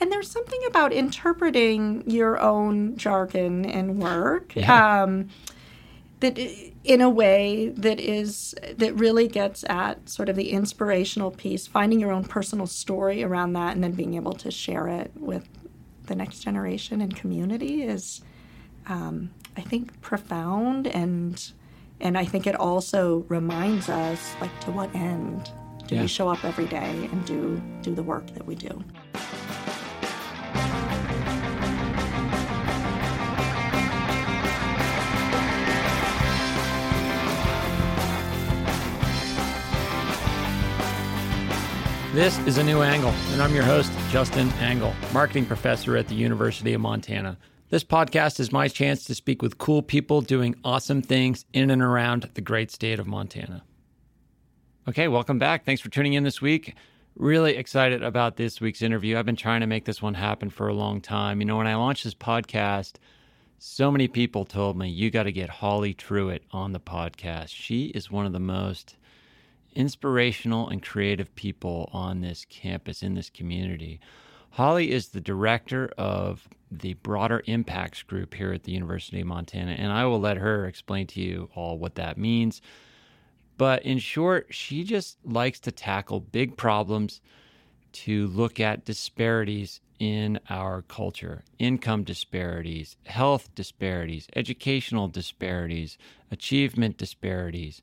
and there's something about interpreting your own jargon and work Yeah. um, that in a way that is that really gets at sort of the inspirational piece finding your own personal story around that and then being able to share it with the next generation and community is um, i think profound and and i think it also reminds us like to what end do Yeah. we show up every day and do do the work that we do This is A New Angle, and I'm your host, Justin Angle, marketing professor at the University of Montana. This podcast is my chance to speak with cool people doing awesome things in and around the great state of Montana. Okay, welcome back. Thanks for tuning in this week. Really excited about this week's interview. I've been trying to make this one happen for a long time. You know, when I launched this podcast, so many people told me, you got to get Holly Truitt on the podcast. She is one of the most inspirational and creative people on this campus, in this community. Holly is the director of the broader impacts group here at the University of Montana, and I will let her explain to you all what that means. But in short, she just likes to tackle big problems to look at disparities in our culture income disparities, health disparities, educational disparities, achievement disparities.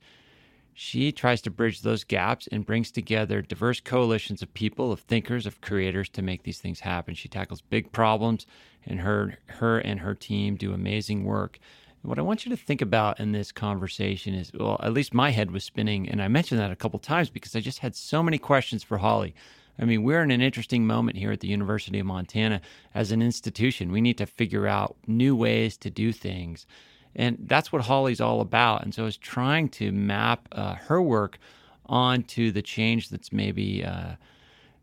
She tries to bridge those gaps and brings together diverse coalitions of people, of thinkers, of creators to make these things happen. She tackles big problems, and her her and her team do amazing work. What I want you to think about in this conversation is, well, at least my head was spinning, and I mentioned that a couple times because I just had so many questions for Holly. I mean, we're in an interesting moment here at the University of Montana as an institution. We need to figure out new ways to do things. And that's what Holly's all about. And so I was trying to map uh, her work onto the change that's maybe uh,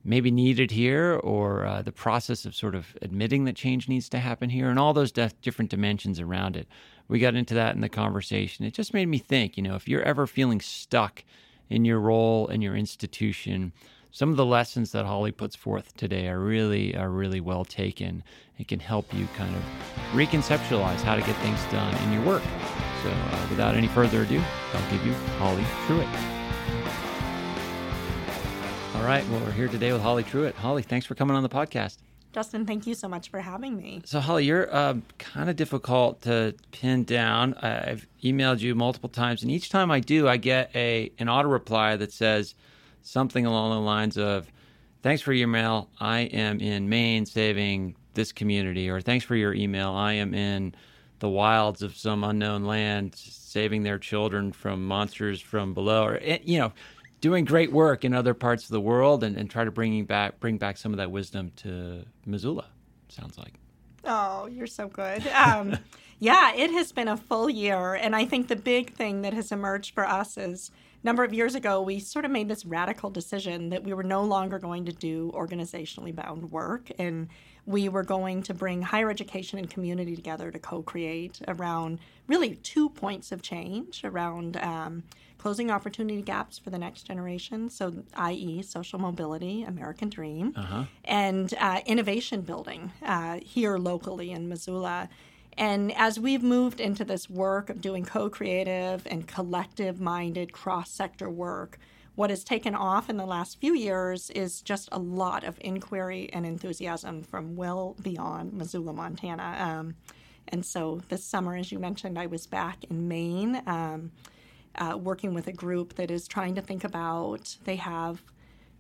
maybe needed here, or uh, the process of sort of admitting that change needs to happen here, and all those different dimensions around it. We got into that in the conversation. It just made me think. You know, if you're ever feeling stuck in your role in your institution, some of the lessons that Holly puts forth today are really are really well taken. It can help you kind of reconceptualize how to get things done in your work. So, uh, without any further ado, I'll give you Holly Truitt. All right, well, we're here today with Holly Truitt. Holly, thanks for coming on the podcast. justin thank you so much for having me So, Holly, you're um, kind of difficult to pin down. I've emailed you multiple times, and each time I do, I get a an auto reply that says something along the lines of, "Thanks for your mail. I am in Maine saving this community," or "Thanks for your email. I am in the wilds of some unknown land saving their children from monsters from below," or eh, you know. Doing great work in other parts of the world, and, and try to bringing back bring back some of that wisdom to Missoula. Sounds like. Oh, you're so good. Um, yeah, it has been a full year. And I think the big thing that has emerged for us is number of years ago, we sort of made this radical decision that we were no longer going to do organizationally bound work. And we were going to bring higher education and community together to co create around really two points of change around. Um, Closing opportunity gaps for the next generation, so i.e., social mobility, American Dream, and uh, innovation building uh, here locally in Missoula. And as we've moved into this work of doing co creative and collective minded cross sector work, what has taken off in the last few years is just a lot of inquiry and enthusiasm from well beyond Missoula, Montana. Um, and so this summer, as you mentioned, I was back in Maine. Um, uh, working with a group that is trying to think about they have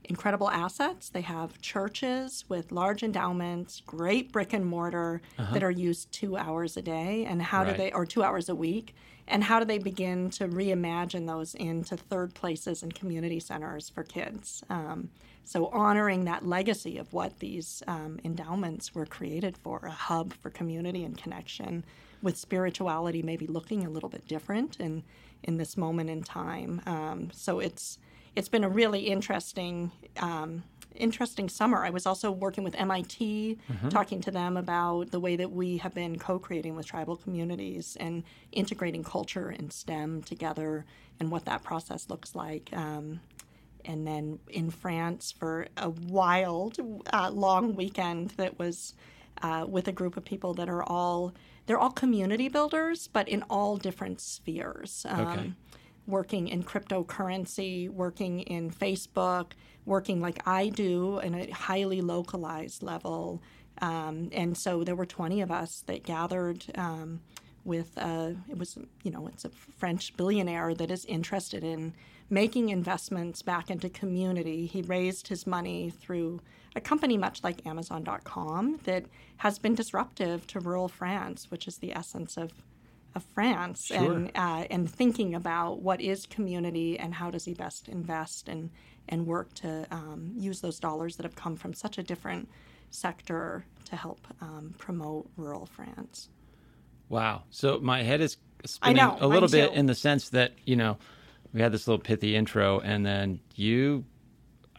incredible assets. They have churches with large endowments great brick and mortar that are used two hours a day. And how Right. do they or two hours a week. And how do they begin to reimagine those into third places and community centers for kids? Um, so honoring that legacy of what these um, endowments were created for a hub for community and connection with spirituality maybe looking a little bit different in in this moment in time. Um, so it's it's been a really interesting um, interesting summer. I was also working with MIT, talking to them about the way that we have been co-creating with tribal communities and integrating culture and STEM together, and what that process looks like. Um, and then in France for a wild, uh, long weekend that was uh, with a group of people that are all they're all community builders, but in all different spheres. Um, Okay. Working in cryptocurrency, working in Facebook, working like I do in a highly localized level. Um, and so there were 20 of us that gathered um, with, uh, it was, you know, it's a French billionaire that is interested in making investments back into community. He raised his money through a company much like Amazon.com that has been disruptive to rural France, which is the essence of of France, Sure. and uh, and thinking about what is community and how does he best invest and and work to um, use those dollars that have come from such a different sector to help um, promote rural France. Wow. So my head is spinning know, a little bit too. in the sense that, you know, we had this little pithy intro and then you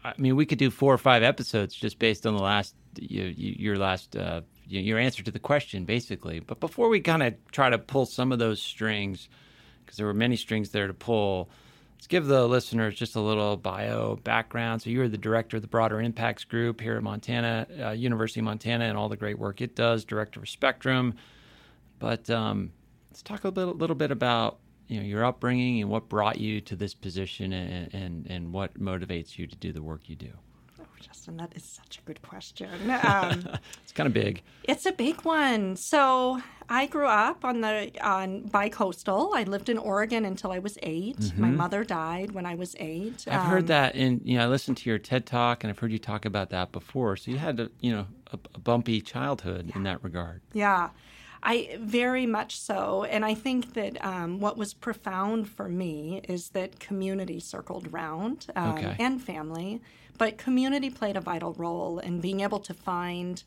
I mean, we could do four or five episodes just based on the last you, you, your last uh, your answer to the question basically. But before we kind of try to pull some of those strings because there were many strings there to pull, let's give the listeners just a little bio background. So you are the director of the Broader Impacts Group here at Montana, uh, University of Montana, and all the great work it does. Director of spectrUM, but um, let's talk a little, little bit about you know your upbringing and what brought you to this position, and, and and what motivates you to do the work you do. Justin, that is such a good question. Um, It's kind of big. It's a big one. So I grew up on the on bi-coastal. I lived in Oregon until I was 8 My mother died when I was eight. Mm-hmm. I've Um, heard that, and you know, I listened to your TED talk, and I've heard you talk about that before. So you had a you know a, a bumpy childhood in that regard. Yeah, I very much so. And I think that um, what was profound for me is that community circled round um, Okay. and family, but community played a vital role in being able to find.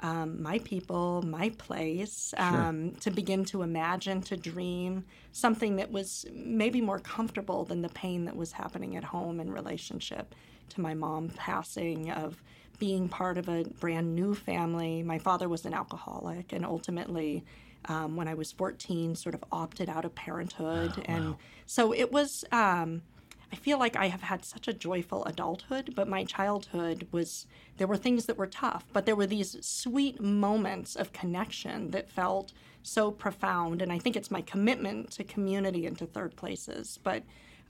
Um, my people, my place, um, to begin to imagine, to dream something that was maybe more comfortable than the pain that was happening at home in relationship to my mom passing, of being part of a brand new family. My father was an alcoholic, and ultimately, um, when I was 14, sort of opted out of parenthood. and so it was, um, I feel like I have had such a joyful adulthood, but my childhood was, there were things that were tough, but there were these sweet moments of connection that felt so profound. And I think it's my commitment to community and to third places. But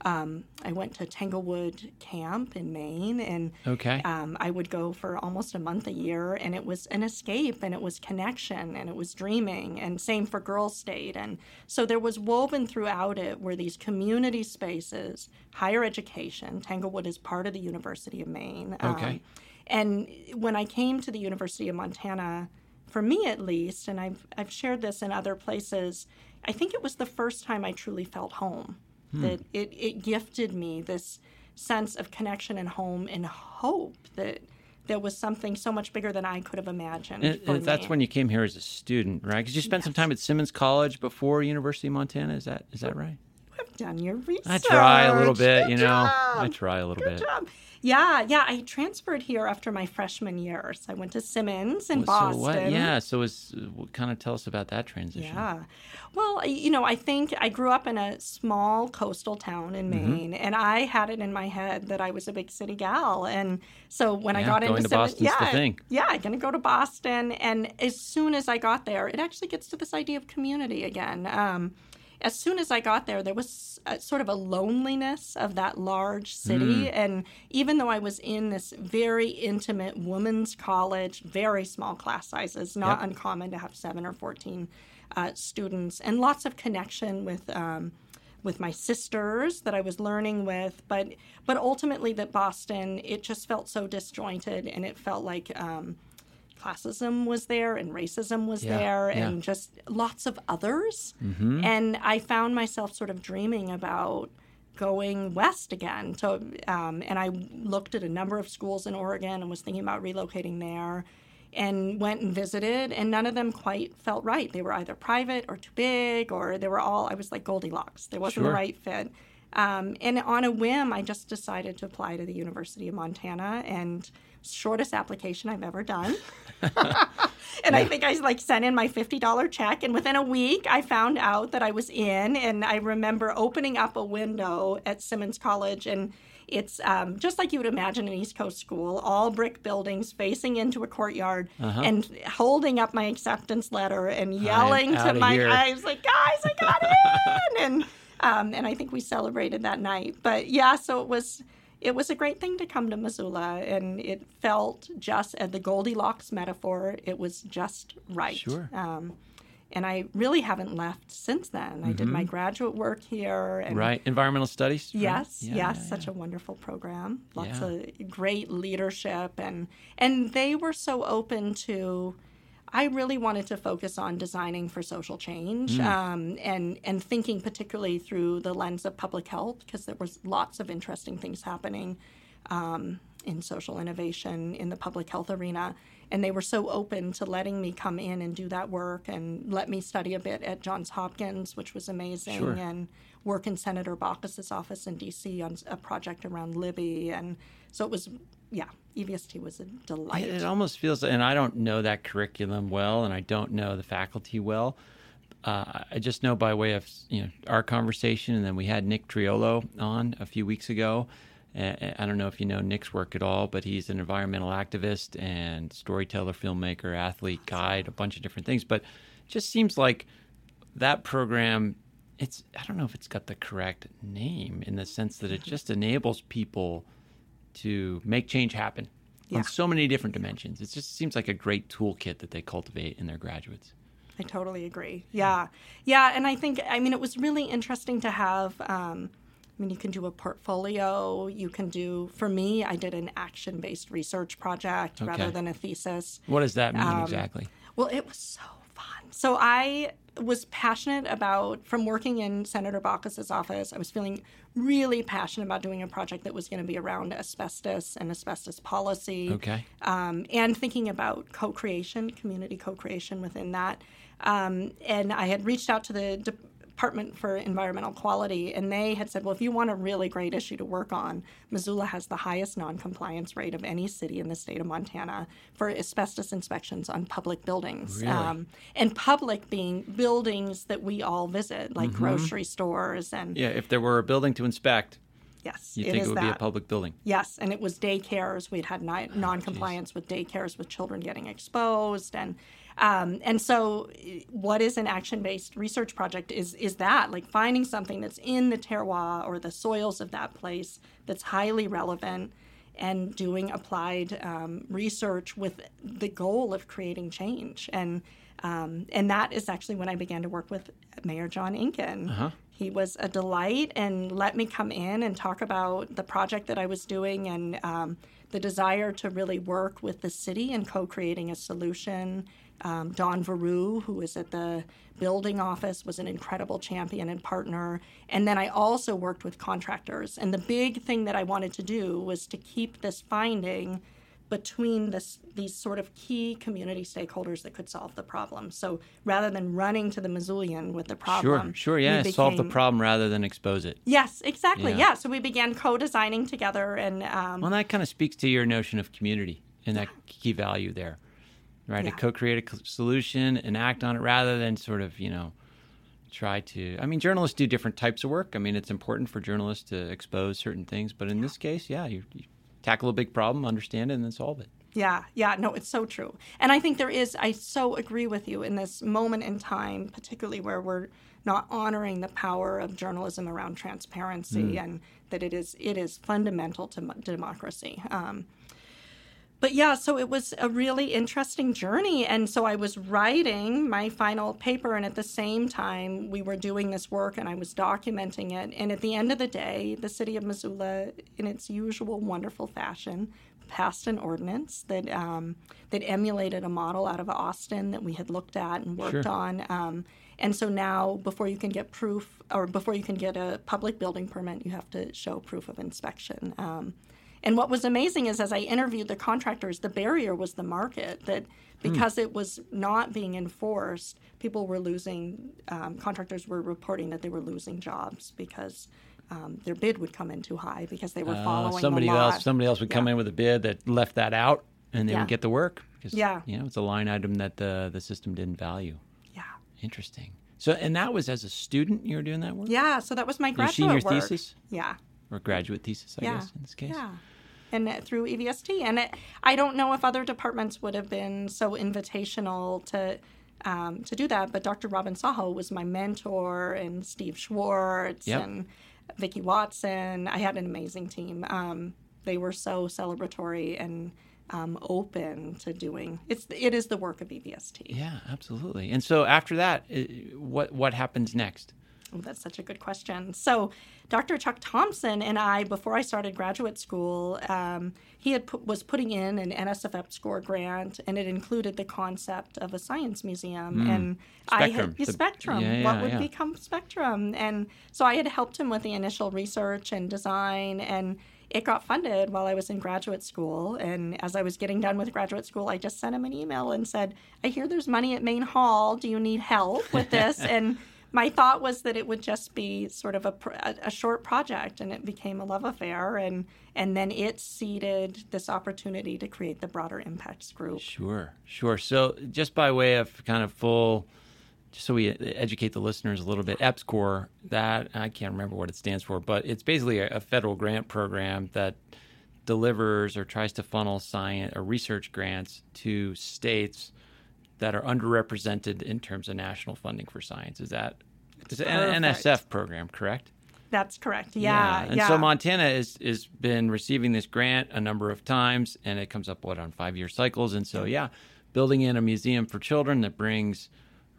um, I went to Tanglewood Camp in Maine, and Okay. um, I would go for almost a month a year, and it was an escape, and it was connection, and it was dreaming, and same for Girl State, and so there was woven throughout it were these community spaces, higher education. Tanglewood is part of the University of Maine. um, Okay. and when I came to the University of Montana, for me at least, and I've I've shared this in other places, I think it was the first time I truly felt home. Hmm. That it, it gifted me this sense of connection and home and hope that there was something so much bigger than I could have imagined. And, that's me. when you came here as a student, right? Because you spent some time at Simmons College before University of Montana. Is that is that right? I've done your research. I try a little bit, Good you know. job. I try a little Good bit. job. Yeah, yeah. I transferred here after my freshman year. So I went to Simmons in So Boston. what? Yeah. So it's kind of tell us about that transition. Yeah. Well, you know, I think I grew up in a small coastal town in Mm-hmm. Maine, and I had it in my head that I was a big city gal. And so when I got into to Simmons- yeah, yeah, I'm going to go to Boston. And as soon as I got there, it actually gets to this idea of community again. Um, as soon as I got there, there was a, sort of a loneliness of that large city. Mm. And even though I was in this very intimate women's college, very small class sizes, not Yep. uncommon to have seven or 14 uh, students, and lots of connection with. Um, with my sisters that I was learning with, but but ultimately that Boston, it just felt so disjointed, and it felt like um, classism was there and racism was Yeah, there yeah. and just lots of others. Mm-hmm. And I found myself sort of dreaming about going west again. So, um, and I looked at a number of schools in Oregon and was thinking about relocating there. And went and visited, and none of them quite felt right. They were either private or too big, or they were all. I was like Goldilocks. There wasn't Sure. the right fit. Um, and on a whim, I just decided to apply to the University of Montana, and shortest application I've ever done. and I think I like sent in my fifty dollar check, and within a week, I found out that I was in. And I remember opening up a window at Simmons College, and it's um, just like you would imagine an East Coast school, all brick buildings facing into a courtyard, Uh-huh. and holding up my acceptance letter and yelling to my here. I like, guys, I got in, and um, and I think we celebrated that night. But yeah, so it was it was a great thing to come to Missoula, and it felt just at the Goldilocks metaphor. It was just right. Sure. Um, and I really haven't left since then. I did my graduate work here, and Mm-hmm. Right. Environmental studies. Yes, Yeah, yes, yeah, such a wonderful program. Lots Yeah. of great leadership and and they were so open to I really wanted to focus on designing for social change Mm. um, and and thinking particularly through the lens of public health because there was lots of interesting things happening um, in social innovation in the public health arena. And they were so open to letting me come in and do that work and let me study a bit at Johns Hopkins, which was amazing, Sure. and work in Senator Baucus's office in D.C. on a project around Libby. And so it was, yeah, EVST was a delight. It, it almost feels, and I don't know that curriculum well, and I don't know the faculty well. Uh, I just know by way of you know our conversation, and then we had Nick Triolo on a few weeks ago. Uh, I don't know if you know Nick's work at all, but he's an environmental activist and storyteller, filmmaker, athlete, guide, a bunch of different things. But it just seems like that program it's I don't know if it's got the correct name in the sense that it just enables people to make change happen Yeah. on so many different dimensions. It just seems like a great toolkit that they cultivate in their graduates. I totally agree. Yeah. Yeah. And I think, I mean, it was really interesting to have. Um, I mean, you can do a portfolio. You can do, for me, I did an action based research project Okay. rather than a thesis. What does that mean Um, exactly? Well, it was so fun. So I was passionate about from working in Senator Baucus's office. I was feeling really passionate about doing a project that was going to be around asbestos and asbestos policy, Okay. um, and thinking about co-creation, community co-creation within that. Um, and I had reached out to the Department for Environmental Quality, and they had said, "Well, if you want a really great issue to work on, Missoula has the highest non-compliance rate of any city in the state of Montana for asbestos inspections on public buildings, Really? Um, and public being buildings that we all visit, like mm-hmm. grocery stores and Yeah, if there were a building to inspect, yes, you think is it would that. be a public building. Yes, and it was daycares. We'd had Oh, non-compliance with daycares with children getting exposed, and um, and so what is an action-based research project is is that like finding something that's in the terroir or the soils of that place that's highly relevant and doing applied um, research with the goal of creating change and um, and that is actually when I began to work with Mayor John Engen. He was a delight and let me come in and talk about the project that I was doing and um, the desire to really work with the city and co creating a solution. Um, Don Veru, who was at the building office, was an incredible champion and partner. And then I also worked with contractors. And the big thing that I wanted to do was to keep this finding between this, these sort of key community stakeholders that could solve the problem. So rather than running to the Missoulian with the problem, Sure, sure, yeah. Solve the problem rather than expose it. Yes, exactly. Yeah. Yeah. So we began co-designing together, and um, Well, that kind of speaks to your notion of community and that key value there, right? Yeah. To co-create a solution and act on it rather than sort of, you know, try to. I mean, journalists do different types of work. I mean, it's important for journalists to expose certain things, but in this case, yeah, you, you tackle a big problem, understand it, and then solve it. Yeah, yeah, no, it's so true. And I think there is, I so agree with you in this moment in time, particularly where we're not honoring the power of journalism around transparency and that it is it is fundamental to democracy. Um, but yeah, so it was a really interesting journey. And so I was writing my final paper, and at the same time, we were doing this work and I was documenting it. And at the end of the day, the city of Missoula, in its usual wonderful fashion, passed an ordinance that um, that emulated a model out of Austin that we had looked at and worked Sure. on. Um, and so now, before you can get proof, or before you can get a public building permit, you have to show proof of inspection. Um, and what was amazing is, as I interviewed the contractors, the barrier was the market. That because it was not being enforced, people were losing. Um, contractors were reporting that they were losing jobs because um, their bid would come in too high because they were Uh, following somebody else, somebody else would come in with a bid that left that out, and they Yeah. would get the work because Yeah. you know it's a line item that the the system didn't value. Yeah, Interesting. So, and that was as a student you were doing that work. yeah. So that was my Your graduate senior work. thesis? Yeah, or graduate thesis, I yeah. guess, in this case. Yeah. And uh, through EVST. And it, I don't know if other departments would have been so invitational to um, to do that, but Dr. Robin Saha was my mentor, and Steve Schwartz Yep. and Vicki Watson. I had an amazing team. Um, they were so celebratory and um, open to doing it's it is the work of EVST. Yeah, absolutely. And so after that, what what happens next? Oh, that's such a good question. So, Dr. Chuck Thompson and I, before I started graduate school, um, he had put, was putting in an NSF EPSCoR grant, and it included the concept of a science museum. And I Hmm. Had yeah, The- spectrUM. yeah, what would yeah. become spectrUM? And so I had helped him with the initial research and design, and it got funded while I was in graduate school. And as I was getting done with graduate school, I just sent him an email and said, "I hear there's money at Main Hall. Do you need help with this?" and my thought was that it would just be sort of a, a, short project, and it became a love affair, and and then it seeded this opportunity to create the broader impacts group. Sure, sure. So just by way of kind of full, just so we uh, educate the listeners a little bit, EPSCOR, that I can't remember what it stands for, but it's basically a, a federal grant program that delivers or tries to funnel science or research grants to states that are underrepresented in terms of national funding for science. Is that it's an Perfect. NSF program, correct? That's correct. Yeah, And yeah. so Montana is is been receiving this grant a number of times, and it comes up what on five year cycles. And so yeah, building in a museum for children that brings,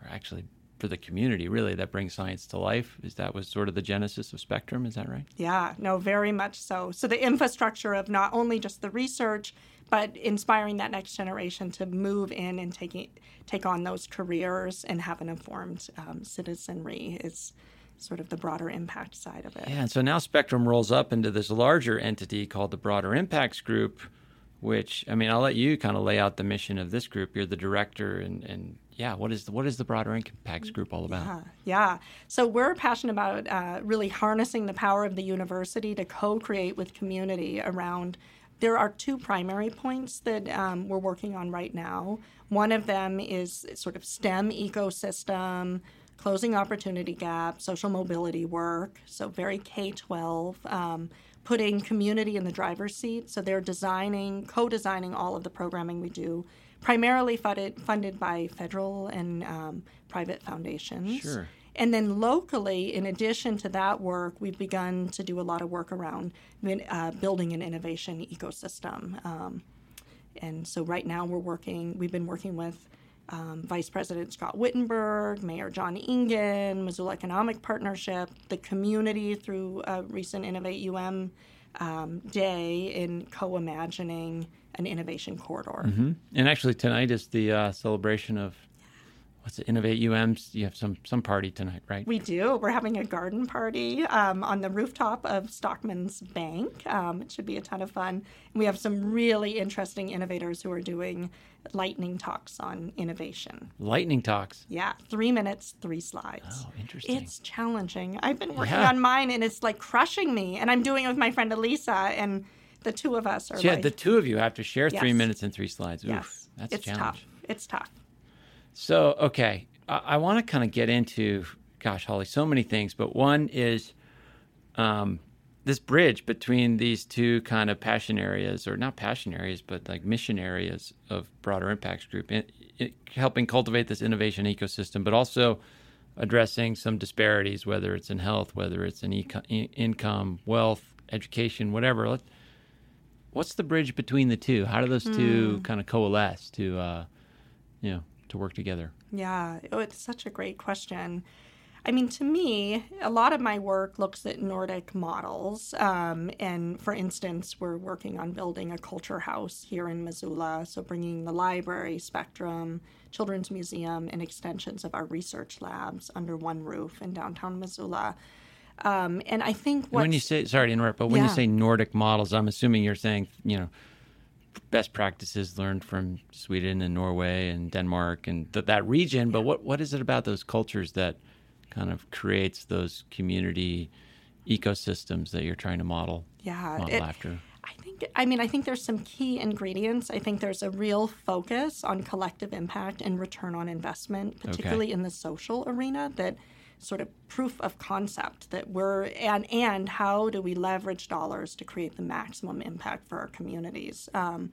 or actually for the community, really that brings science to life. Is that was sort of the genesis of spectrUM? Is that right? Yeah, no, very much so. So the infrastructure of not only just the research, but inspiring that next generation to move in and take take on those careers and have an informed um, citizenry is sort of the broader impact side of it. Yeah, and so now spectrUM rolls up into this larger entity called the Broader Impacts Group, which I mean, I'll let you kind of lay out the mission of this group. You're the director, and and yeah, what is the, what is the Broader Impacts Group all about? Yeah, yeah. So we're passionate about uh, really harnessing the power of the university to co-create with community around. There are two primary points that um, we're working on right now. One of them is sort of STEM ecosystem, closing opportunity gap, social mobility work. So very K twelve. Um, putting community in the driver's seat. So they're designing, co-designing all of the programming we do, primarily funded funded by federal and um, private foundations. Sure. And then locally, in addition to that work, we've begun to do a lot of work around uh, building an innovation ecosystem. Um, and so right now we're working, we've been working with um, Vice President Scott Whittenburg, Mayor John Engen, Missoula Economic Partnership, the community through a recent Innovate UM um, day in co-imagining an innovation corridor. hmm And actually, tonight is the uh, celebration of what's it? Innovate UM's. You have some some party tonight, right? We do. We're having a garden party um, on the rooftop of Stockman's Bank. Um, it should be a ton of fun. And we have some really interesting innovators who are doing lightning talks on innovation. Lightning talks. Yeah, three minutes, three slides. Oh, interesting. It's challenging. I've been working Yeah. on mine and it's like crushing me. And I'm doing it with my friend Elisa, and the two of us are yeah, like, the two of you have to share three minutes and three slides. Oof, yes, that's it's a challenge. tough. It's tough. So, okay, I, I want to kind of get into, gosh, Holly, so many things, but one is um, this bridge between these two kind of passion areas, or not passion areas, but like mission areas of Broader Impacts Group, in, in helping cultivate this innovation ecosystem, but also addressing some disparities, whether it's in health, whether it's in eco- in- income, wealth, education, whatever. Let, what's the bridge between the two? How do those two kind of coalesce to, uh, you know, to work together? Yeah, oh, it's such a great question. I mean, to me, a lot of my work looks at Nordic models. Um, and for instance, we're working on building a culture house here in Missoula. So, bringing the library, spectrUM, Children's Museum, and extensions of our research labs under one roof in downtown Missoula. Um, and I think what when you say sorry to interrupt, but when you say Nordic models, I'm assuming you're saying you know best practices learned from Sweden and Norway and Denmark and th- that region. But what what is it about those cultures that kind of creates those community ecosystems that you're trying to model yeah, model it- after? I think, I mean, I think there's some key ingredients. I think there's a real focus on collective impact and return on investment, particularly in the social arena, that sort of proof of concept that we're and and how do we leverage dollars to create the maximum impact for our communities. Um,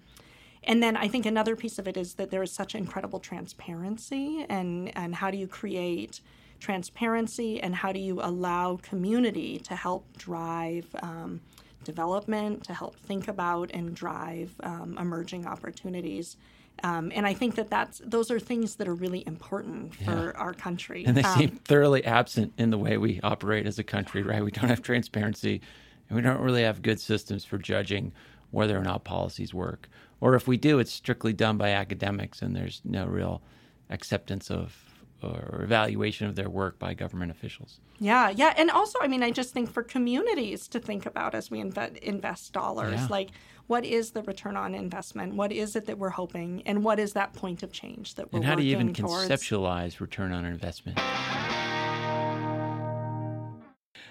and then I think another piece of it is that there is such incredible transparency, and and how do you create transparency, and how do you allow community to help drive um, development, to help think about and drive um, emerging opportunities. Um, and I think that that's those are things that are really important for yeah. our country. And they um, seem thoroughly absent in the way we operate as a country, right? We don't have transparency, and we don't really have good systems for judging whether or not policies work. Or if we do, it's strictly done by academics, and there's no real acceptance of or evaluation of their work by government officials. Yeah, yeah, and also, I mean, I just think for communities to think about as we invest invest dollars, yeah. like what is the return on investment? What is it that we're hoping, and what is that point of change that we're and how do you even towards? conceptualize return on investment?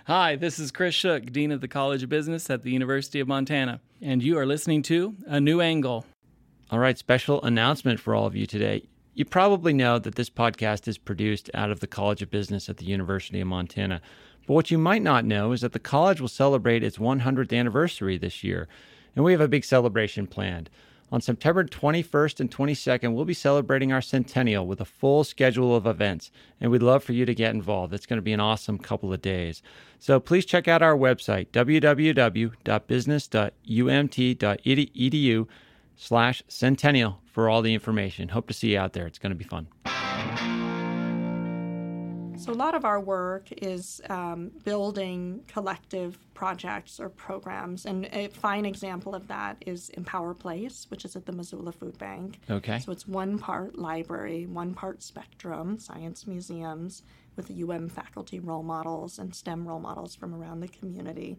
Hi, this is Chris Shook, Dean of the College of Business at the University of Montana, and you are listening to A New Angle. All right, special announcement for all of you today. You probably know that this podcast is produced out of the College of Business at the University of Montana. But what you might not know is that the college will celebrate its 100th anniversary this year and we have a big celebration planned. On September 21st and 22nd, we'll be celebrating our centennial with a full schedule of events, and we'd love for you to get involved. It's going to be an awesome couple of days. So please check out our website, www.business.umt.edu slash centennial for all the information. Hope to see you out there. It's going to be fun. So, a lot of our work is um, building collective projects or programs. And a fine example of that is Empower Place, which is at the Missoula Food Bank. Okay. So, it's one part library, one part spectrUM, science museums with UM faculty role models and STEM role models from around the community.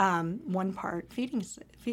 Um, one part feeding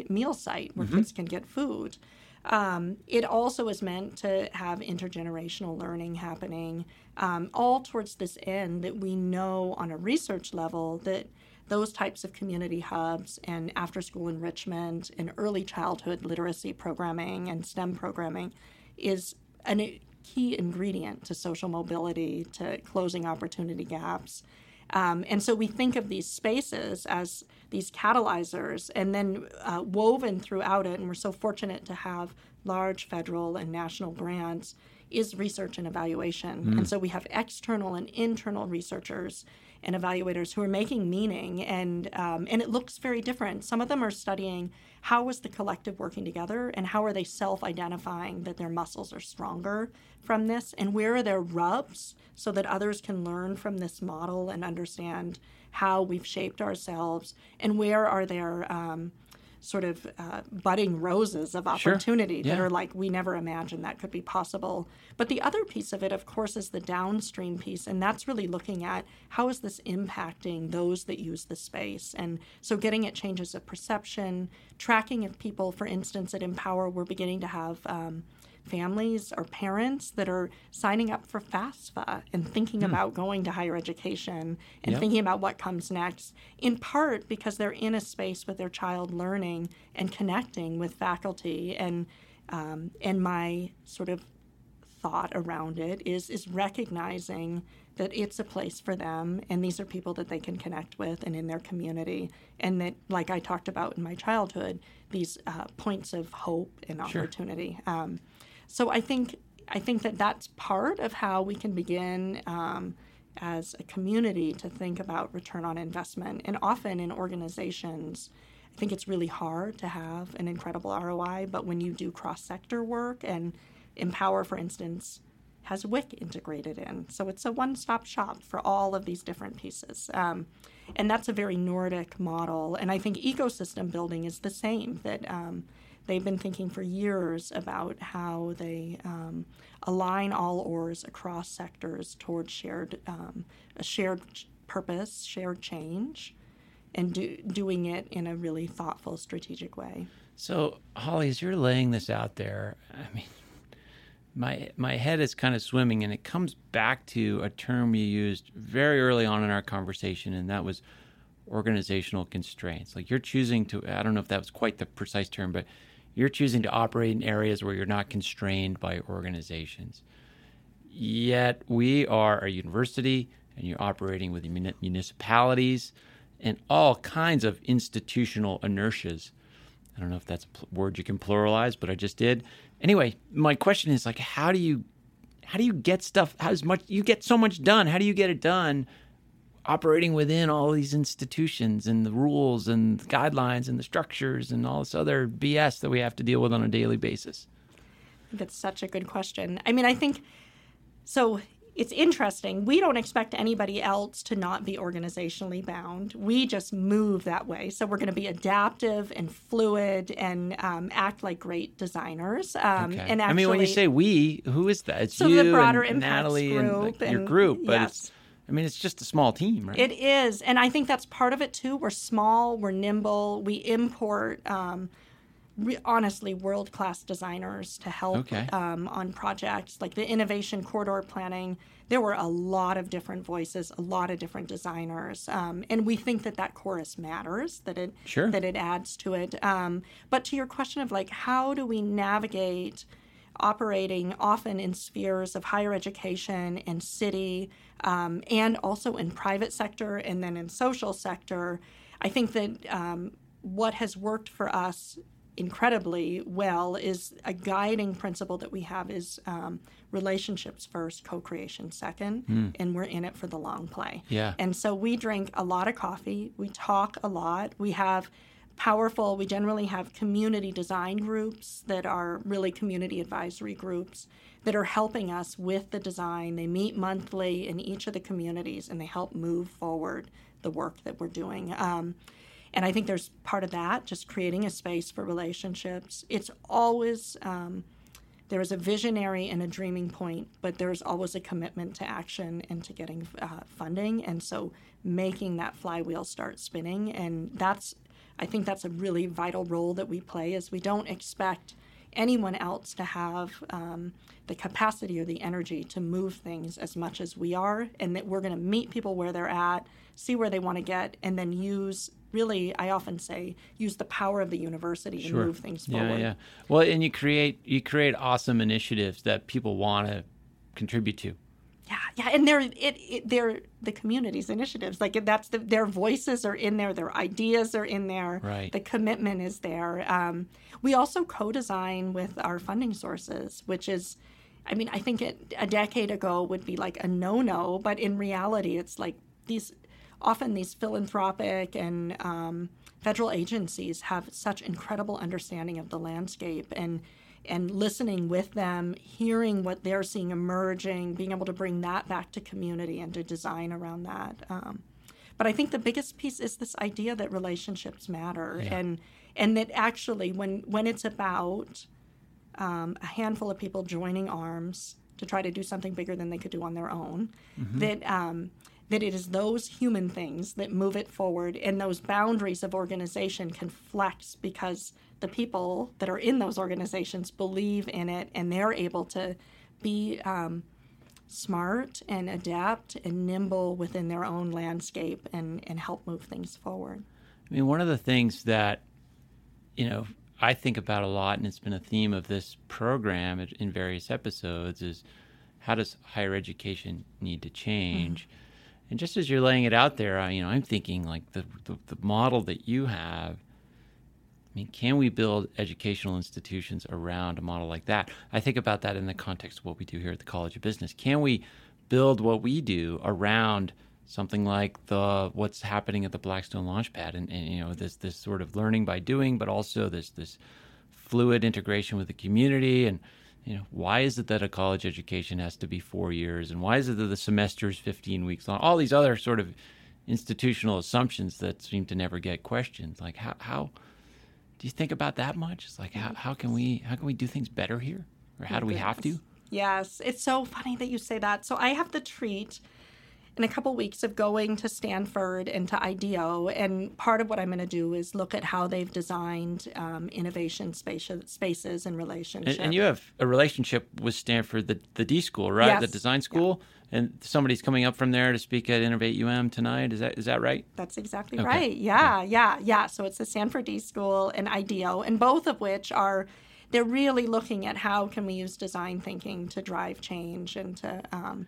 meal site where mm-hmm. kids can get food. Um, it also is meant to have intergenerational learning happening, um, all towards this end that we know on a research level that those types of community hubs and after school enrichment and early childhood literacy programming and STEM programming is a key ingredient to social mobility, to closing opportunity gaps. Um, and so we think of these spaces as these catalyzers and then uh, woven throughout it. And we're so fortunate to have large federal and national grants is research and evaluation. Mm. And so we have external and internal researchers and evaluators who are making meaning, and um, and it looks very different. Some of them are studying how is the collective working together, and how are they self-identifying that their muscles are stronger from this, and where are their rubs, so that others can learn from this model and understand how we've shaped ourselves, and where are there um, sort of uh, budding roses of opportunity sure. yeah. that are like we never imagined that could be possible. But the other piece of it, of course, is the downstream piece, and that's really looking at how is this impacting those that use the space. And so getting at changes of perception, tracking of people, for instance, at Empower, we're beginning to have. Um, families or parents that are signing up for FAFSA and thinking hmm. about going to higher education and yep. thinking about what comes next, in part because they're in a space with their child learning and connecting with faculty. And, um, and my sort of thought around it is, is recognizing that it's a place for them and these are people that they can connect with and in their community and that like i talked about in my childhood these uh, points of hope and opportunity sure. um, so I think I think that that's part of how we can begin um, as a community to think about return on investment. And often in organizations, I think it's really hard to have an incredible ROI. But when you do cross sector work and Empower, for instance, has WIC integrated in. So it's a one stop shop for all of these different pieces. Um, and that's a very Nordic model. And I think ecosystem building is the same, that um, they've been thinking for years about how they um, align all oars across sectors towards shared um, a shared purpose, shared change, and do, doing it in a really thoughtful, strategic way. So, Holly, as you're laying this out there, I mean, my my head is kind of swimming, and it comes back to a term you used very early on in our conversation, and that was organizational constraints. Like you're choosing to, I don't know if that was quite the precise term, but you're choosing to operate in areas where you're not constrained by organizations. Yet we are a university and you're operating with municipalities and all kinds of institutional inertias. I don't know if that's a word you can pluralize, but I just did. Anyway, my question is like, how do you, how do you get stuff? How much you get so much done? How do you get it done? Operating within all these institutions and the rules and the guidelines and the structures and all this other BS that we have to deal with on a daily basis. That's such a good question. I mean, I think so it's interesting. We don't expect anybody else to not be organizationally bound. We just move that way. So we're going to be adaptive and fluid and um, act like great designers. Um, okay. And actually, I mean, when you say we, who is that? It's so you the broader and Natalie group and like, your group, but yes. it's. I mean, it's just a small team, right? It is, and I think that's part of it too. We're small, we're nimble, we import. Um, re- honestly, world class designers to help Okay. um, on projects like the innovation corridor planning. There were a lot of different voices, a lot of different designers, um, and we think that that chorus matters. That it Sure. that it adds to it. Um, but to your question of like, how do we navigate? Operating often in spheres of higher education and city um, and also in private sector and then in social sector. I think that um, what has worked for us incredibly well is a guiding principle that we have is um, relationships first co-creation second and we're in it for the long play. Yeah. and so we drink a lot of coffee. We talk a lot. We have powerful we generally have community design groups that are really community advisory groups that are helping us with the design they meet monthly in each of the communities and they help move forward the work that we're doing um, and i think there's part of that just creating a space for relationships it's always um, there is a visionary and a dreaming point, but there's always a commitment to action and to getting uh, funding. And so making that flywheel start spinning. And that's, I think that's a really vital role that we play is we don't expect anyone else to have um, the capacity or the energy to move things as much as we are and that we're going to meet people where they're at see where they want to get and then use really i often say use the power of the university and move things forward Yeah, yeah. Well, and you create you create awesome initiatives that people want to contribute to. Yeah, yeah, and they're it, it they're the community's initiatives. Like that's the, their voices are in there, their ideas are in there. Right. The commitment is there. Um, we also co-design with our funding sources, which is, I mean, I think it, a decade ago would be like a no-no, but in reality, it's like these often these philanthropic and um, federal agencies have such incredible understanding of the landscape and and listening with them, hearing what they're seeing emerging, being able to bring that back to community and to design around that. Um, but I think the biggest piece is this idea that relationships matter, and and that actually when when it's about um, a handful of people joining arms to try to do something bigger than they could do on their own, that um, that it is those human things that move it forward, and those boundaries of organization can flex because the people that are in those organizations believe in it, and they're able to be um, smart and adapt and nimble within their own landscape and, and help move things forward. I mean, one of the things that you know I think about a lot, and it's been a theme of this program in- various episodes, is how does higher education need to change? And just as you're laying it out there, I, you know, I'm thinking like the, the the model that you have. I mean, can we build educational institutions around a model like that? I think about that in the context of what we do here at the College of Business. Can we build what we do around something like the what's happening at the Blackstone Launchpad, and, and you know this this sort of learning by doing, but also this this fluid integration with the community and you know why is it that a college education has to be four years and why is it that the semester is 15 weeks long all these other sort of institutional assumptions that seem to never get questioned like how, how do you think about that much? It's like how, mm-hmm. how can we how can we do things better here? Or how do we have to? Yes, it's so funny that you say that. So I have the treat in a couple weeks of going to Stanford and to IDEO, and part of what I'm going to do is look at how they've designed um, innovation spaces, spaces and and, relationships. and you have a relationship with stanford the, the d school right the design school and somebody's coming up from there to speak at innovate um tonight is that is that right That's exactly Okay. right. Yeah, yeah, yeah. So it's the Stanford D School and IDEO, and both of which are they're really looking at how can we use design thinking to drive change and to um,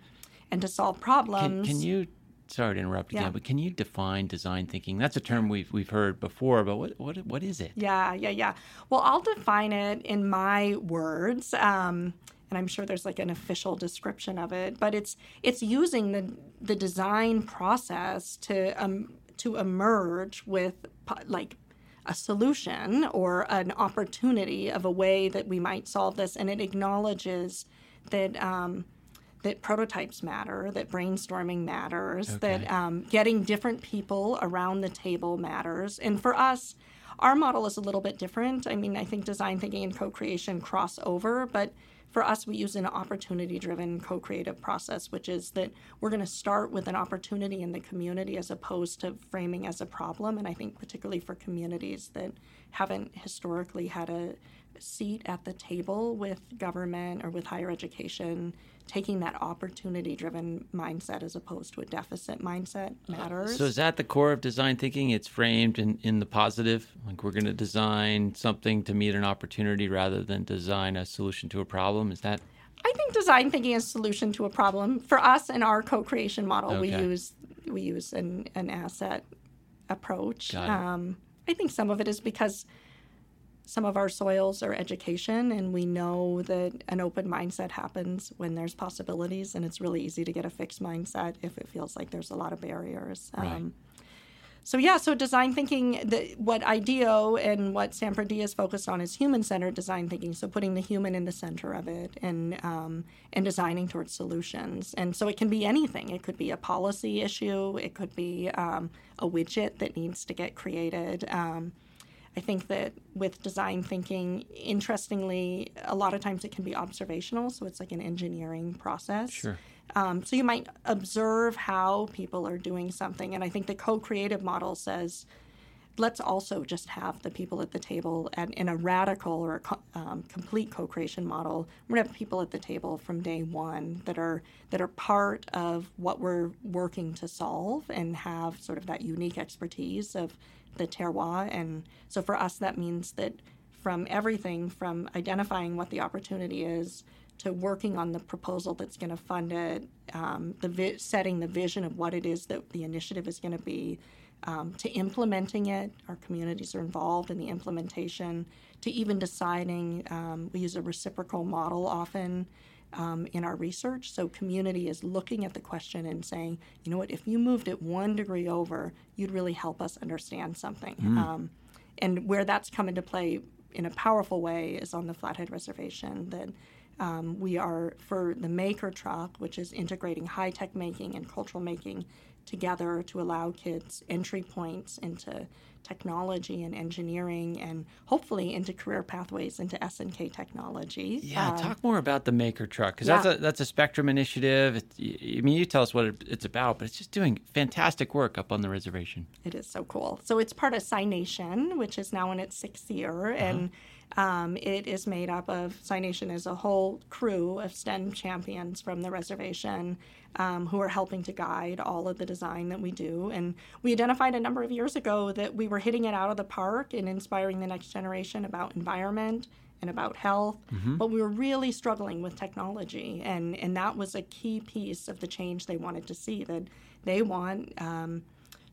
and to solve problems. can you? Sorry to interrupt again, Yeah. but can you define design thinking? That's a term we've we've heard before, but what what what is it? Yeah, yeah, yeah. Well, I'll define it in my words, um, and I'm sure there's like an official description of it. But it's it's using the the design process to um, to emerge with like a solution or an opportunity of a way that we might solve this, and it acknowledges that. Um, that prototypes matter, that brainstorming matters, Okay. that um, getting different people around the table matters. And for us, our model is a little bit different. I mean, I think design thinking and co creation cross over, but for us, we use an opportunity driven co creative process, which is that we're going to start with an opportunity in the community as opposed to framing as a problem. And I think, particularly for communities that haven't historically had a seat at the table with government or with higher education, taking that opportunity driven mindset as opposed to a deficit mindset matters. So is that the core of design thinking? It's framed in, in the positive, like we're going to design something to meet an opportunity rather than design a solution to a problem. Is that I think design thinking is a solution to a problem. For us in our co-creation model, we use we use an, an asset approach. Um, I think some of it is because some of our soils are education, and we know that an open mindset happens when there's possibilities, and it's really easy to get a fixed mindset if it feels like there's a lot of barriers. Um, so yeah, so design thinking, the, what IDEO and what Stanford D is focused on is human-centered design thinking. So putting the human in the center of it and um, and designing towards solutions. And so it can be anything. It could be a policy issue. It could be um, a widget that needs to get created. Um, I think that with design thinking, interestingly, a lot of times it can be observational. So it's like an engineering process. Sure. Um, so you might observe how people are doing something. And I think the co creative model says, let's also just have the people at the table and in a radical or a co- um, complete co-creation model we're going to have people at the table from day one that are that are part of what we're working to solve and have sort of that unique expertise of the terroir and so for us that means that from everything from identifying what the opportunity is to working on the proposal that's going to fund it, um, the vi- setting the vision of what it is that the initiative is going to be, um, to implementing it. Our communities are involved in the implementation. To even deciding, um, we use a reciprocal model often. Um, in our research, so community is looking at the question and saying, you know what, if you moved it one degree over, you'd really help us understand something. Um, and where that's come into play in a powerful way is on the Flathead Reservation. That um, we are for the Maker Truck, which is integrating high tech making and cultural making together to allow kids entry points into technology and engineering and hopefully into career pathways into S&K technology. Yeah, Um, talk more about the Maker Truck because yeah. that's a that's a spectrUM initiative. It, I mean, you tell us what it, it's about, but it's just doing fantastic work up on the reservation. It is so cool. So it's part of Nation, which is now in its sixth year, and um, it is made up of Nation is a whole crew of STEM champions from the reservation um, who are helping to guide all of the design that we do. And we identified a number of years ago that we were hitting it out of the park and inspiring the next generation about environment and about health, but we were really struggling with technology, and and that was a key piece of the change they wanted to see. That they want. Um,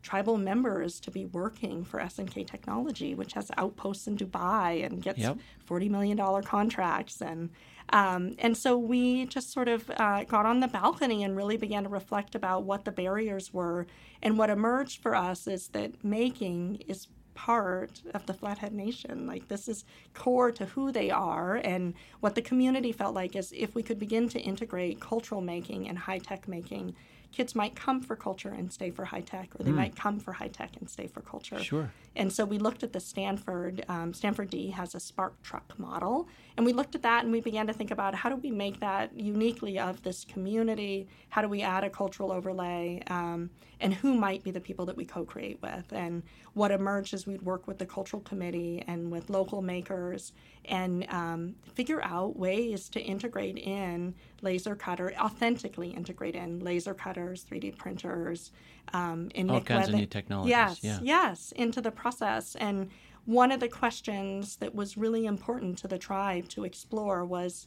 tribal members to be working for S&K Technology, which has outposts in Dubai and gets Yep. forty million dollar contracts, and um, and so we just sort of uh, got on the balcony and really began to reflect about what the barriers were, and what emerged for us is that making is part of the Flathead Nation. Like this is core to who they are, and what the community felt like is if we could begin to integrate cultural making and high tech making, kids might come for culture and stay for high tech, or they might come for high tech and stay for culture. Sure. And so we looked at the Stanford, um, Stanford D has a Spark Truck model, and we looked at that and we began to think about how do we make that uniquely of this community? How do we add a cultural overlay? Um, and who might be the people that we co create with? And what emerged is we'd work with the cultural committee and with local makers and um, figure out ways to integrate in laser cutter, authentically integrate in laser cutters, 3D printers. Um, All Nick kinds of new technologies, Yes, yeah. yes, into the process. And one of the questions that was really important to the tribe to explore was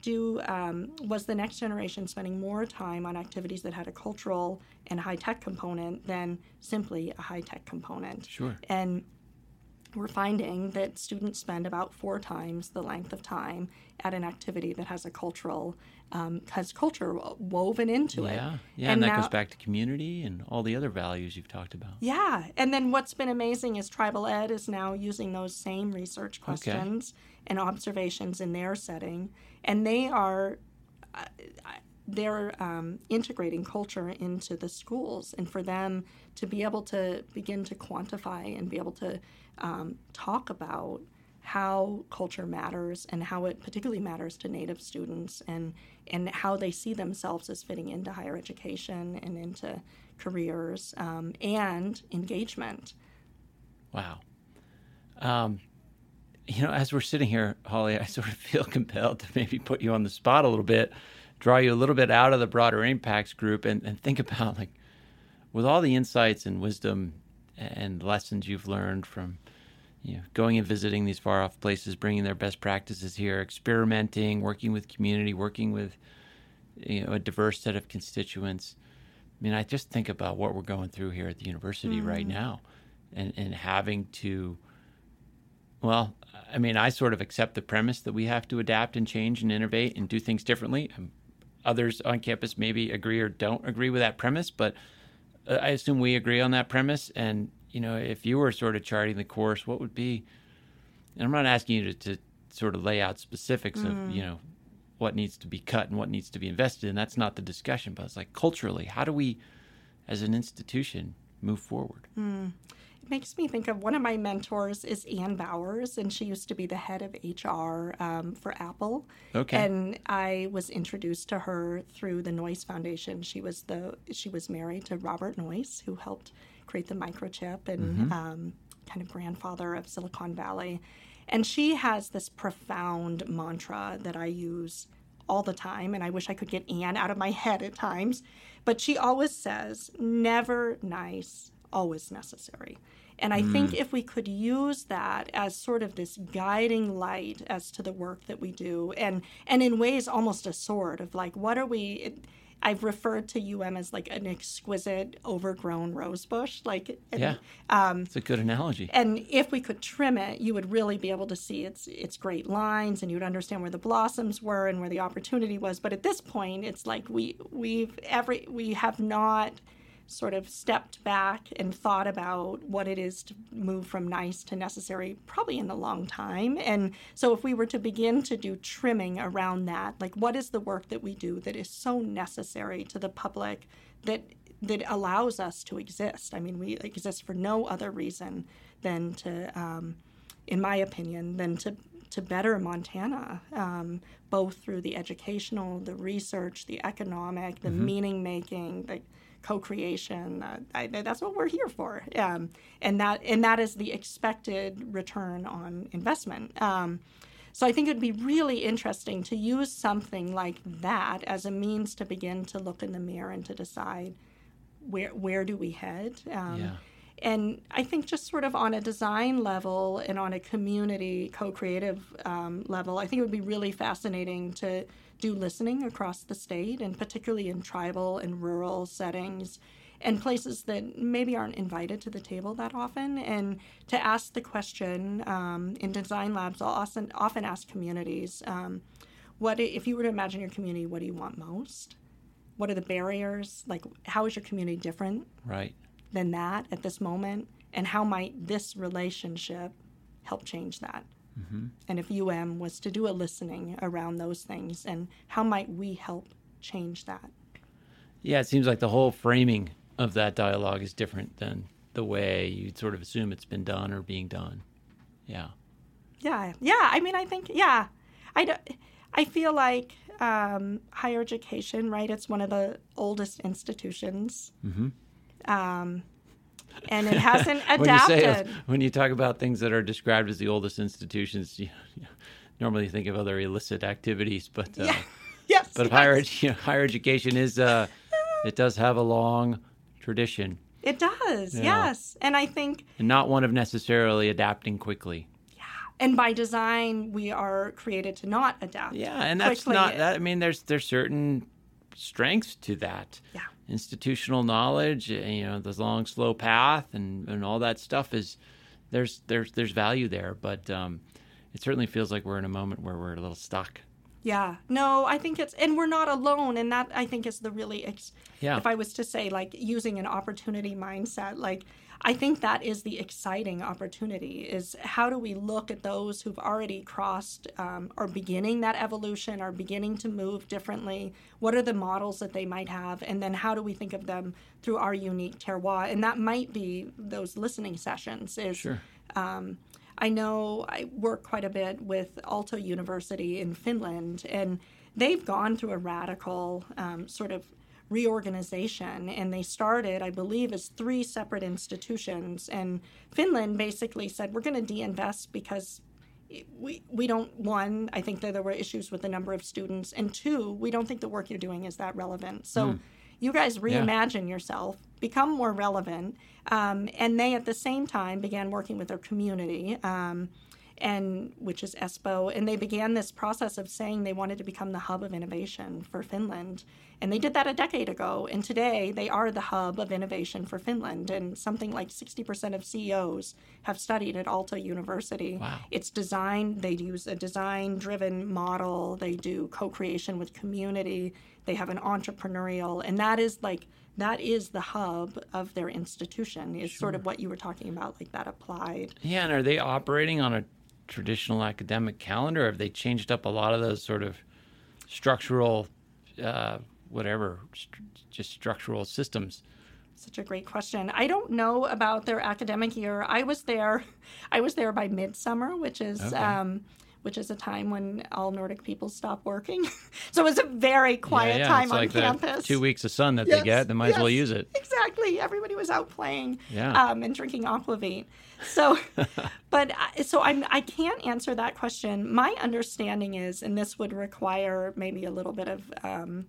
do um, was the next generation spending more time on activities that had a cultural and high tech component than simply a high tech component. Sure. And we're finding that students spend about four times the length of time at an activity that has a cultural um, has culture woven into yeah. it. Yeah, yeah, and, And that now- goes back to community and all the other values you've talked about. Yeah, and then what's been amazing is Tribal Ed is now using those same research questions and observations in their setting, and they are uh, they're um, integrating culture into the schools, and for them to be able to begin to quantify and be able to um, talk about how culture matters and how it particularly matters to Native students and and how they see themselves as fitting into higher education and into careers um, and engagement. Wow. Um, you know, as we're sitting here, Holly, I sort of feel compelled to maybe put you on the spot a little bit, draw you a little bit out of the broader impacts group, and, and think about like, with all the insights and wisdom and lessons you've learned from, you know, going and visiting these far off places, bringing their best practices here, experimenting, working with community, working with, you know, a diverse set of constituents. I mean, I just think about what we're going through here at the university right now and, and having to, well, I mean, I sort of accept the premise that we have to adapt and change and innovate and do things differently. Um, Others on campus maybe agree or don't agree with that premise, but uh, I assume we agree on that premise. And, you know, if you were sort of charting the course, what would be, and I'm not asking you to, to sort of lay out specifics of, you know, what needs to be cut and what needs to be invested in. That's not the discussion, but it's like culturally, how do we, as an institution, move forward? It makes me think of one of my mentors is Ann Bowers, and she used to be the head of HR um, for Apple. Okay. And I was introduced to her through the Noyce Foundation. She was the she was married to Robert Noyce, who helped create the microchip and um, kind of grandfather of Silicon Valley. And she has this profound mantra that I use all the time, and I wish I could get Ann out of my head at times. But she always says, never nice, always necessary. And I think if we could use that as sort of this guiding light as to the work that we do, and and in ways almost a sword of like, what are we? It, I've referred to UM as like an exquisite, overgrown rose bush. Like, and, Yeah. Um, it's a good analogy. and if we could trim it, you would really be able to see its its great lines, and you would understand where the blossoms were and where the opportunity was. But at this point, it's like we we've every we have not sort of stepped back and thought about what it is to move from nice to necessary probably in a long time. And so if we were to begin to do trimming around that like what is the work that we do that is so necessary to the public that that allows us to exist? I mean we exist for no other reason than to um, in my opinion than to to better Montana, um, both through the educational, the research, the economic, the meaning making, the co-creation. Uh, I, that's what we're here for, um, and that and that is the expected return on investment. Um, so I think it'd be really interesting to use something like that as a means to begin to look in the mirror and to decide where where do we head. Um, Yeah. And I think just sort of on a design level and on a community co-creative um, level, I think it would be really fascinating to do listening across the state, and particularly in tribal and rural settings, and places that maybe aren't invited to the table that often, and to ask the question um, in design labs. I'll often often ask communities, um, what if you were to imagine your community? What do you want most? What are the barriers? Like, how is your community different Right. Than that at this moment? And how might this relationship help change that? And if UM was to do a listening around those things, and how might we help change that? Yeah, it seems like the whole framing of that dialogue is different than the way you sort of assume it's been done or being done. Yeah. Yeah, yeah. I mean, I think, yeah, I, don't- I feel like um, higher education, right? It's one of the oldest institutions. Um, and it hasn't when you say adapted. when you talk about things that are described as the oldest institutions, you, you normally think of other illicit activities, but uh, yeah. Yes. but yes. higher you know, higher education is uh, it does have a long tradition It does, yes. And I think and not one of necessarily adapting quickly. Yeah, and by design, we are created to not adapt. Yeah, and that's quickly. not that. I mean, there's there's certain strengths to that. Yeah. Institutional knowledge, uh, you know, the long, slow path, and, and all that stuff is there's there's there's value there, but um, it certainly feels like we're in a moment where we're a little stuck. Yeah. No, I think it's, and we're not alone. And that I think is the really, ex- Yeah. if I was to say, like, using an opportunity mindset, like, I think that is the exciting opportunity is how do we look at those who've already crossed um, or beginning that evolution or beginning to move differently? What are the models that they might have? And then how do we think of them through our unique terroir? And that might be those listening sessions is Sure. um, I know I work quite a bit with Aalto University in Finland, and they've gone through a radical um, sort of reorganization. And they started, I believe, as three separate institutions. And Finland basically said, we're going to deinvest because we, we don't, one, I think that there were issues with the number of students, and two, we don't think the work you're doing is that relevant. So you guys reimagine yourself, become more relevant. Um, and they, at the same time, began working with their community, um, and which is Espoo, and they began this process of saying they wanted to become the hub of innovation for Finland. And they did that a decade ago, and today they are the hub of innovation for Finland. And something like 60% of CEOs have studied at Aalto University. Wow. It's designed, they use a design driven model, they do co creation with community, they have an entrepreneurial, and that is like, that is the hub of their institution, is sort of what you were talking about, like that applied. Yeah, and are they operating on a traditional academic calendar? Or have they changed up a lot of those sort of structural, uh, whatever, st- just structural systems? Such a great question. I don't know about their academic year. I was there, I was there by midsummer, which is Okay. um, which is a time when all Nordic people stop working. so it was a very quiet yeah, yeah, time it's on like campus. two weeks of sun that Yes, they get. They might as well use it. Exactly. Everybody was out playing Yeah. um, and drinking aquavit. So, but I- so I'm I can't answer that question. My understanding is, and this would require maybe a little bit of um,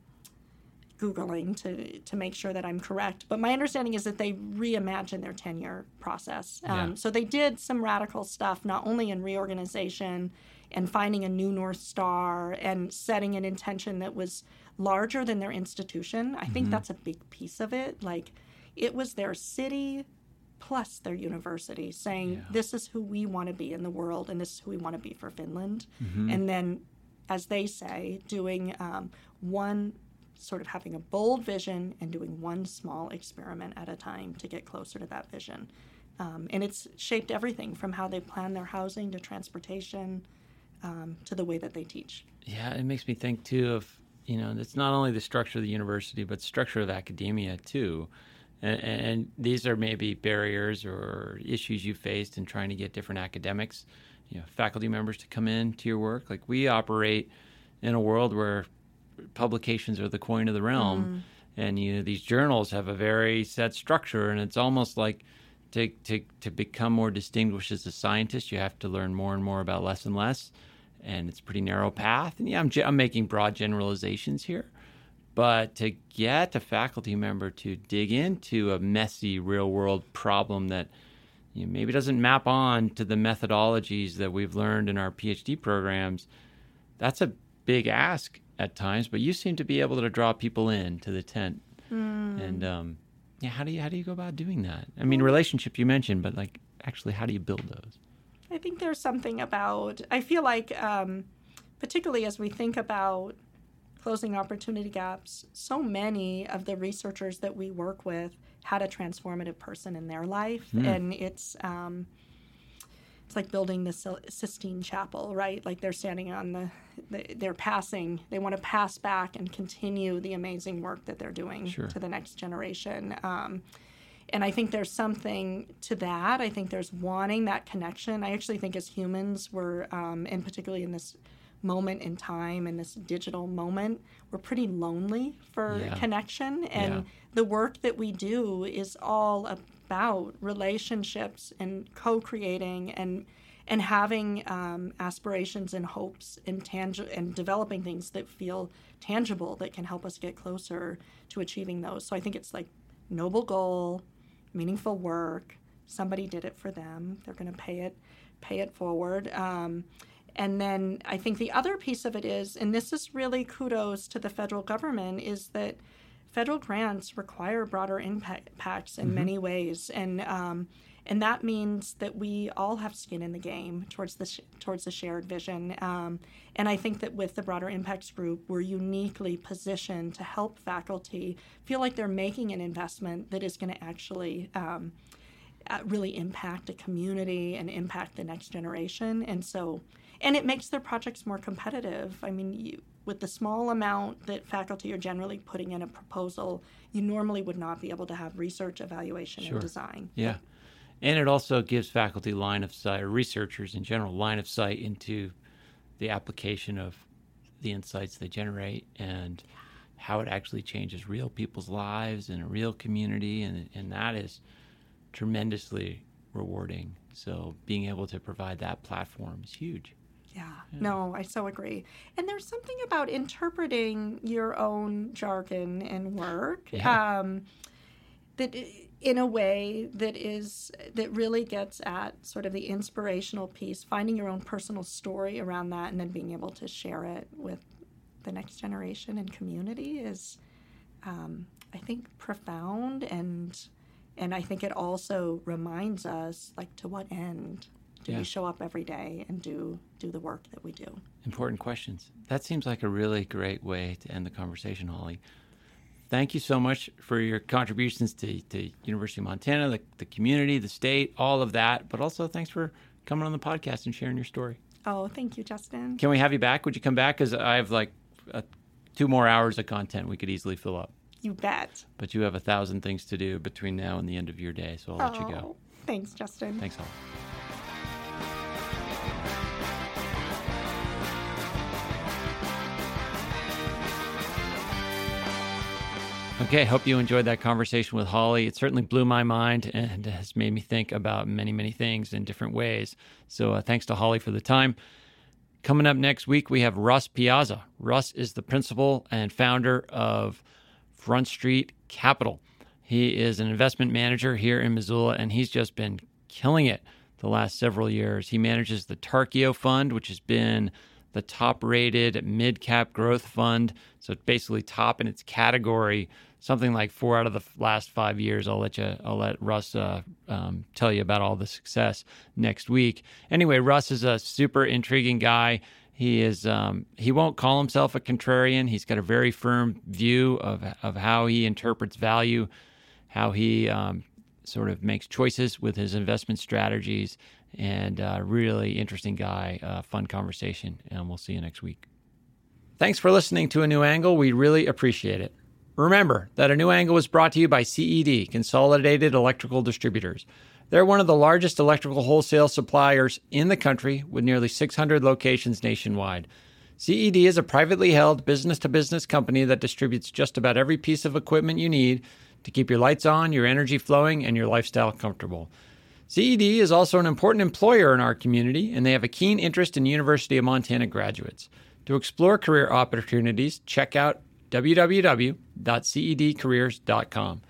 googling to to make sure that I'm correct. But my understanding is that they reimagined their tenure process. Um, Yeah. So they did some radical stuff, not only in reorganization and finding a new north star and setting an intention that was larger than their institution. I think that's a big piece of it. Like it was their city plus their university saying this is who we want to be in the world and this is who we want to be for Finland. And then, as they say, doing um, one sort of having a bold vision and doing one small experiment at a time to get closer to that vision. Um, and it's shaped everything from how they plan their housing to transportation um, to the way that they teach. Yeah, it makes me think too of you know it's not only the structure of the university but structure of academia too, and, and these are maybe barriers or issues you faced in trying to get different academics, you know, faculty members to come in to your work. Like we operate in a world where publications are the coin of the realm, and you know these journals have a very set structure, and it's almost like. To, to, to become more distinguished as a scientist, you have to learn more and more about less and less and it's a pretty narrow path. And yeah, I'm, I'm making broad generalizations here, but to get a faculty member to dig into a messy real world problem that you know, maybe doesn't map on to the methodologies that we've learned in our PhD programs, that's a big ask at times. But you seem to be able to draw people in to the tent, and um, yeah, how do you how do you go about doing that? I mean, relationship you mentioned, but like actually, how do you build those? I think there's something about, I feel like, um, particularly as we think about closing opportunity gaps, so many of the researchers that we work with had a transformative person in their life. And it's, um, it's like building the Sistine Chapel, right? Like they're standing on the, the, they're passing, they want to pass back and continue the amazing work that they're doing Sure. to the next generation. Um, and I think there's something to that. I think there's wanting that connection. I actually think as humans, we're, um, and particularly in this moment in time, in this digital moment, we're pretty lonely for Yeah. connection. And Yeah. the work that we do is all about relationships and co-creating and and having um, aspirations and hopes and tangi- and developing things that feel tangible that can help us get closer to achieving those. So I think it's like noble goal, meaningful work. Somebody did it for them. They're going to pay it pay it forward. Um, and then I think the other piece of it is, and this is really kudos to the federal government, is that federal grants require broader impacts in mm-hmm. many ways, and um, and that means that we all have skin in the game towards the sh- towards the shared vision. Um, and I think that with the broader impacts group, we're uniquely positioned to help faculty feel like they're making an investment that is going to actually. Um, uh, really impact a community and impact the next generation. And so, and it makes their projects more competitive. I mean, you, with the small amount that faculty are generally putting in a proposal, you normally would not be able to have research, evaluation, sure. and design. Yeah. And it also gives faculty line of sight, or researchers in general, line of sight into the application of the insights they generate and how it actually changes real people's lives in a real community. And, and that is tremendously rewarding. So being able to provide that platform is huge. Yeah. yeah. no, I so agree. And there's something about interpreting your own jargon and work yeah. um, that in a way that is that really gets at sort of the inspirational piece, finding your own personal story around that, and then being able to share it with the next generation and community is, um, I think, profound and and I think it also reminds us like to what end do yeah. we show up every day and do do the work that we do. Important questions. That seems like a really great way to end the conversation, Holly thank you so much for your contributions to, to University of Montana, the, the community, the state, all of that. But also, thanks for coming on the podcast and sharing your story. Oh, thank you, Justin. Can we have you back? Would you come back? Because I have like uh, two more hours of content we could easily fill up. You bet. But you have a thousand things to do between now and the end of your day, so I'll oh, let you go. Oh, thanks, Justin. Thanks, all. Okay, I hope you enjoyed that conversation with Holly. It certainly blew my mind and has made me think about many, many things in different ways. So, uh, thanks to Holly for the time. Coming up next week, we have Russ Piazza. Russ is the principal and founder of Front Street Capital. He is an investment manager here in Missoula, and he's just been killing it the last several years. He manages the Tarkio Fund, which has been the top rated mid cap growth fund. So it's basically top in its category something like four out of the last five years. I'll let you, I'll let Russ uh, um, tell you about all the success next week. Anyway, Russ is a super intriguing guy. He is, um, he won't call himself a contrarian. He's got a very firm view of of how he interprets value, how he um, sort of makes choices with his investment strategies, and uh, really interesting guy. Uh, fun conversation, and we'll see you next week. Thanks for listening to A New Angle. We really appreciate it. Remember that a new angle was brought to you by CED, Consolidated Electrical Distributors. They're one of the largest electrical wholesale suppliers in the country with nearly 600 locations nationwide. CED is a privately held business to business company that distributes just about every piece of equipment you need to keep your lights on, your energy flowing, and your lifestyle comfortable. CED is also an important employer in our community, and they have a keen interest in University of Montana graduates. To explore career opportunities, check out www.cedcareers.com.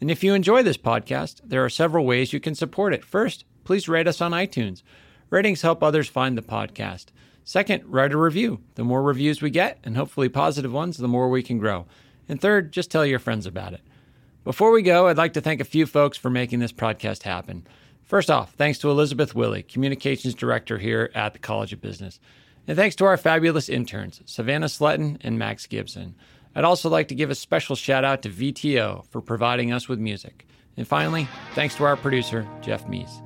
And if you enjoy this podcast, there are several ways you can support it. First, please rate us on iTunes. Ratings help others find the podcast. Second, write a review. The more reviews we get, and hopefully positive ones, the more we can grow. And third, just tell your friends about it. Before we go, I'd like to thank a few folks for making this podcast happen. First off, thanks to Elizabeth Willie, Communications Director here at the College of Business. And thanks to our fabulous interns, Savannah Sletton and Max Gibson. I'd also like to give a special shout out to VTO for providing us with music. And finally, thanks to our producer, Jeff Meese.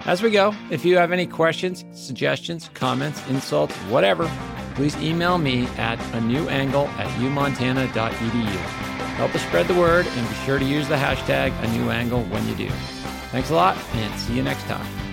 As we go, if you have any questions, suggestions, comments, insults, whatever, please email me at a new angle at umontana.edu. Help us spread the word and be sure to use the hashtag a new angle when you do. Thanks a lot and see you next time.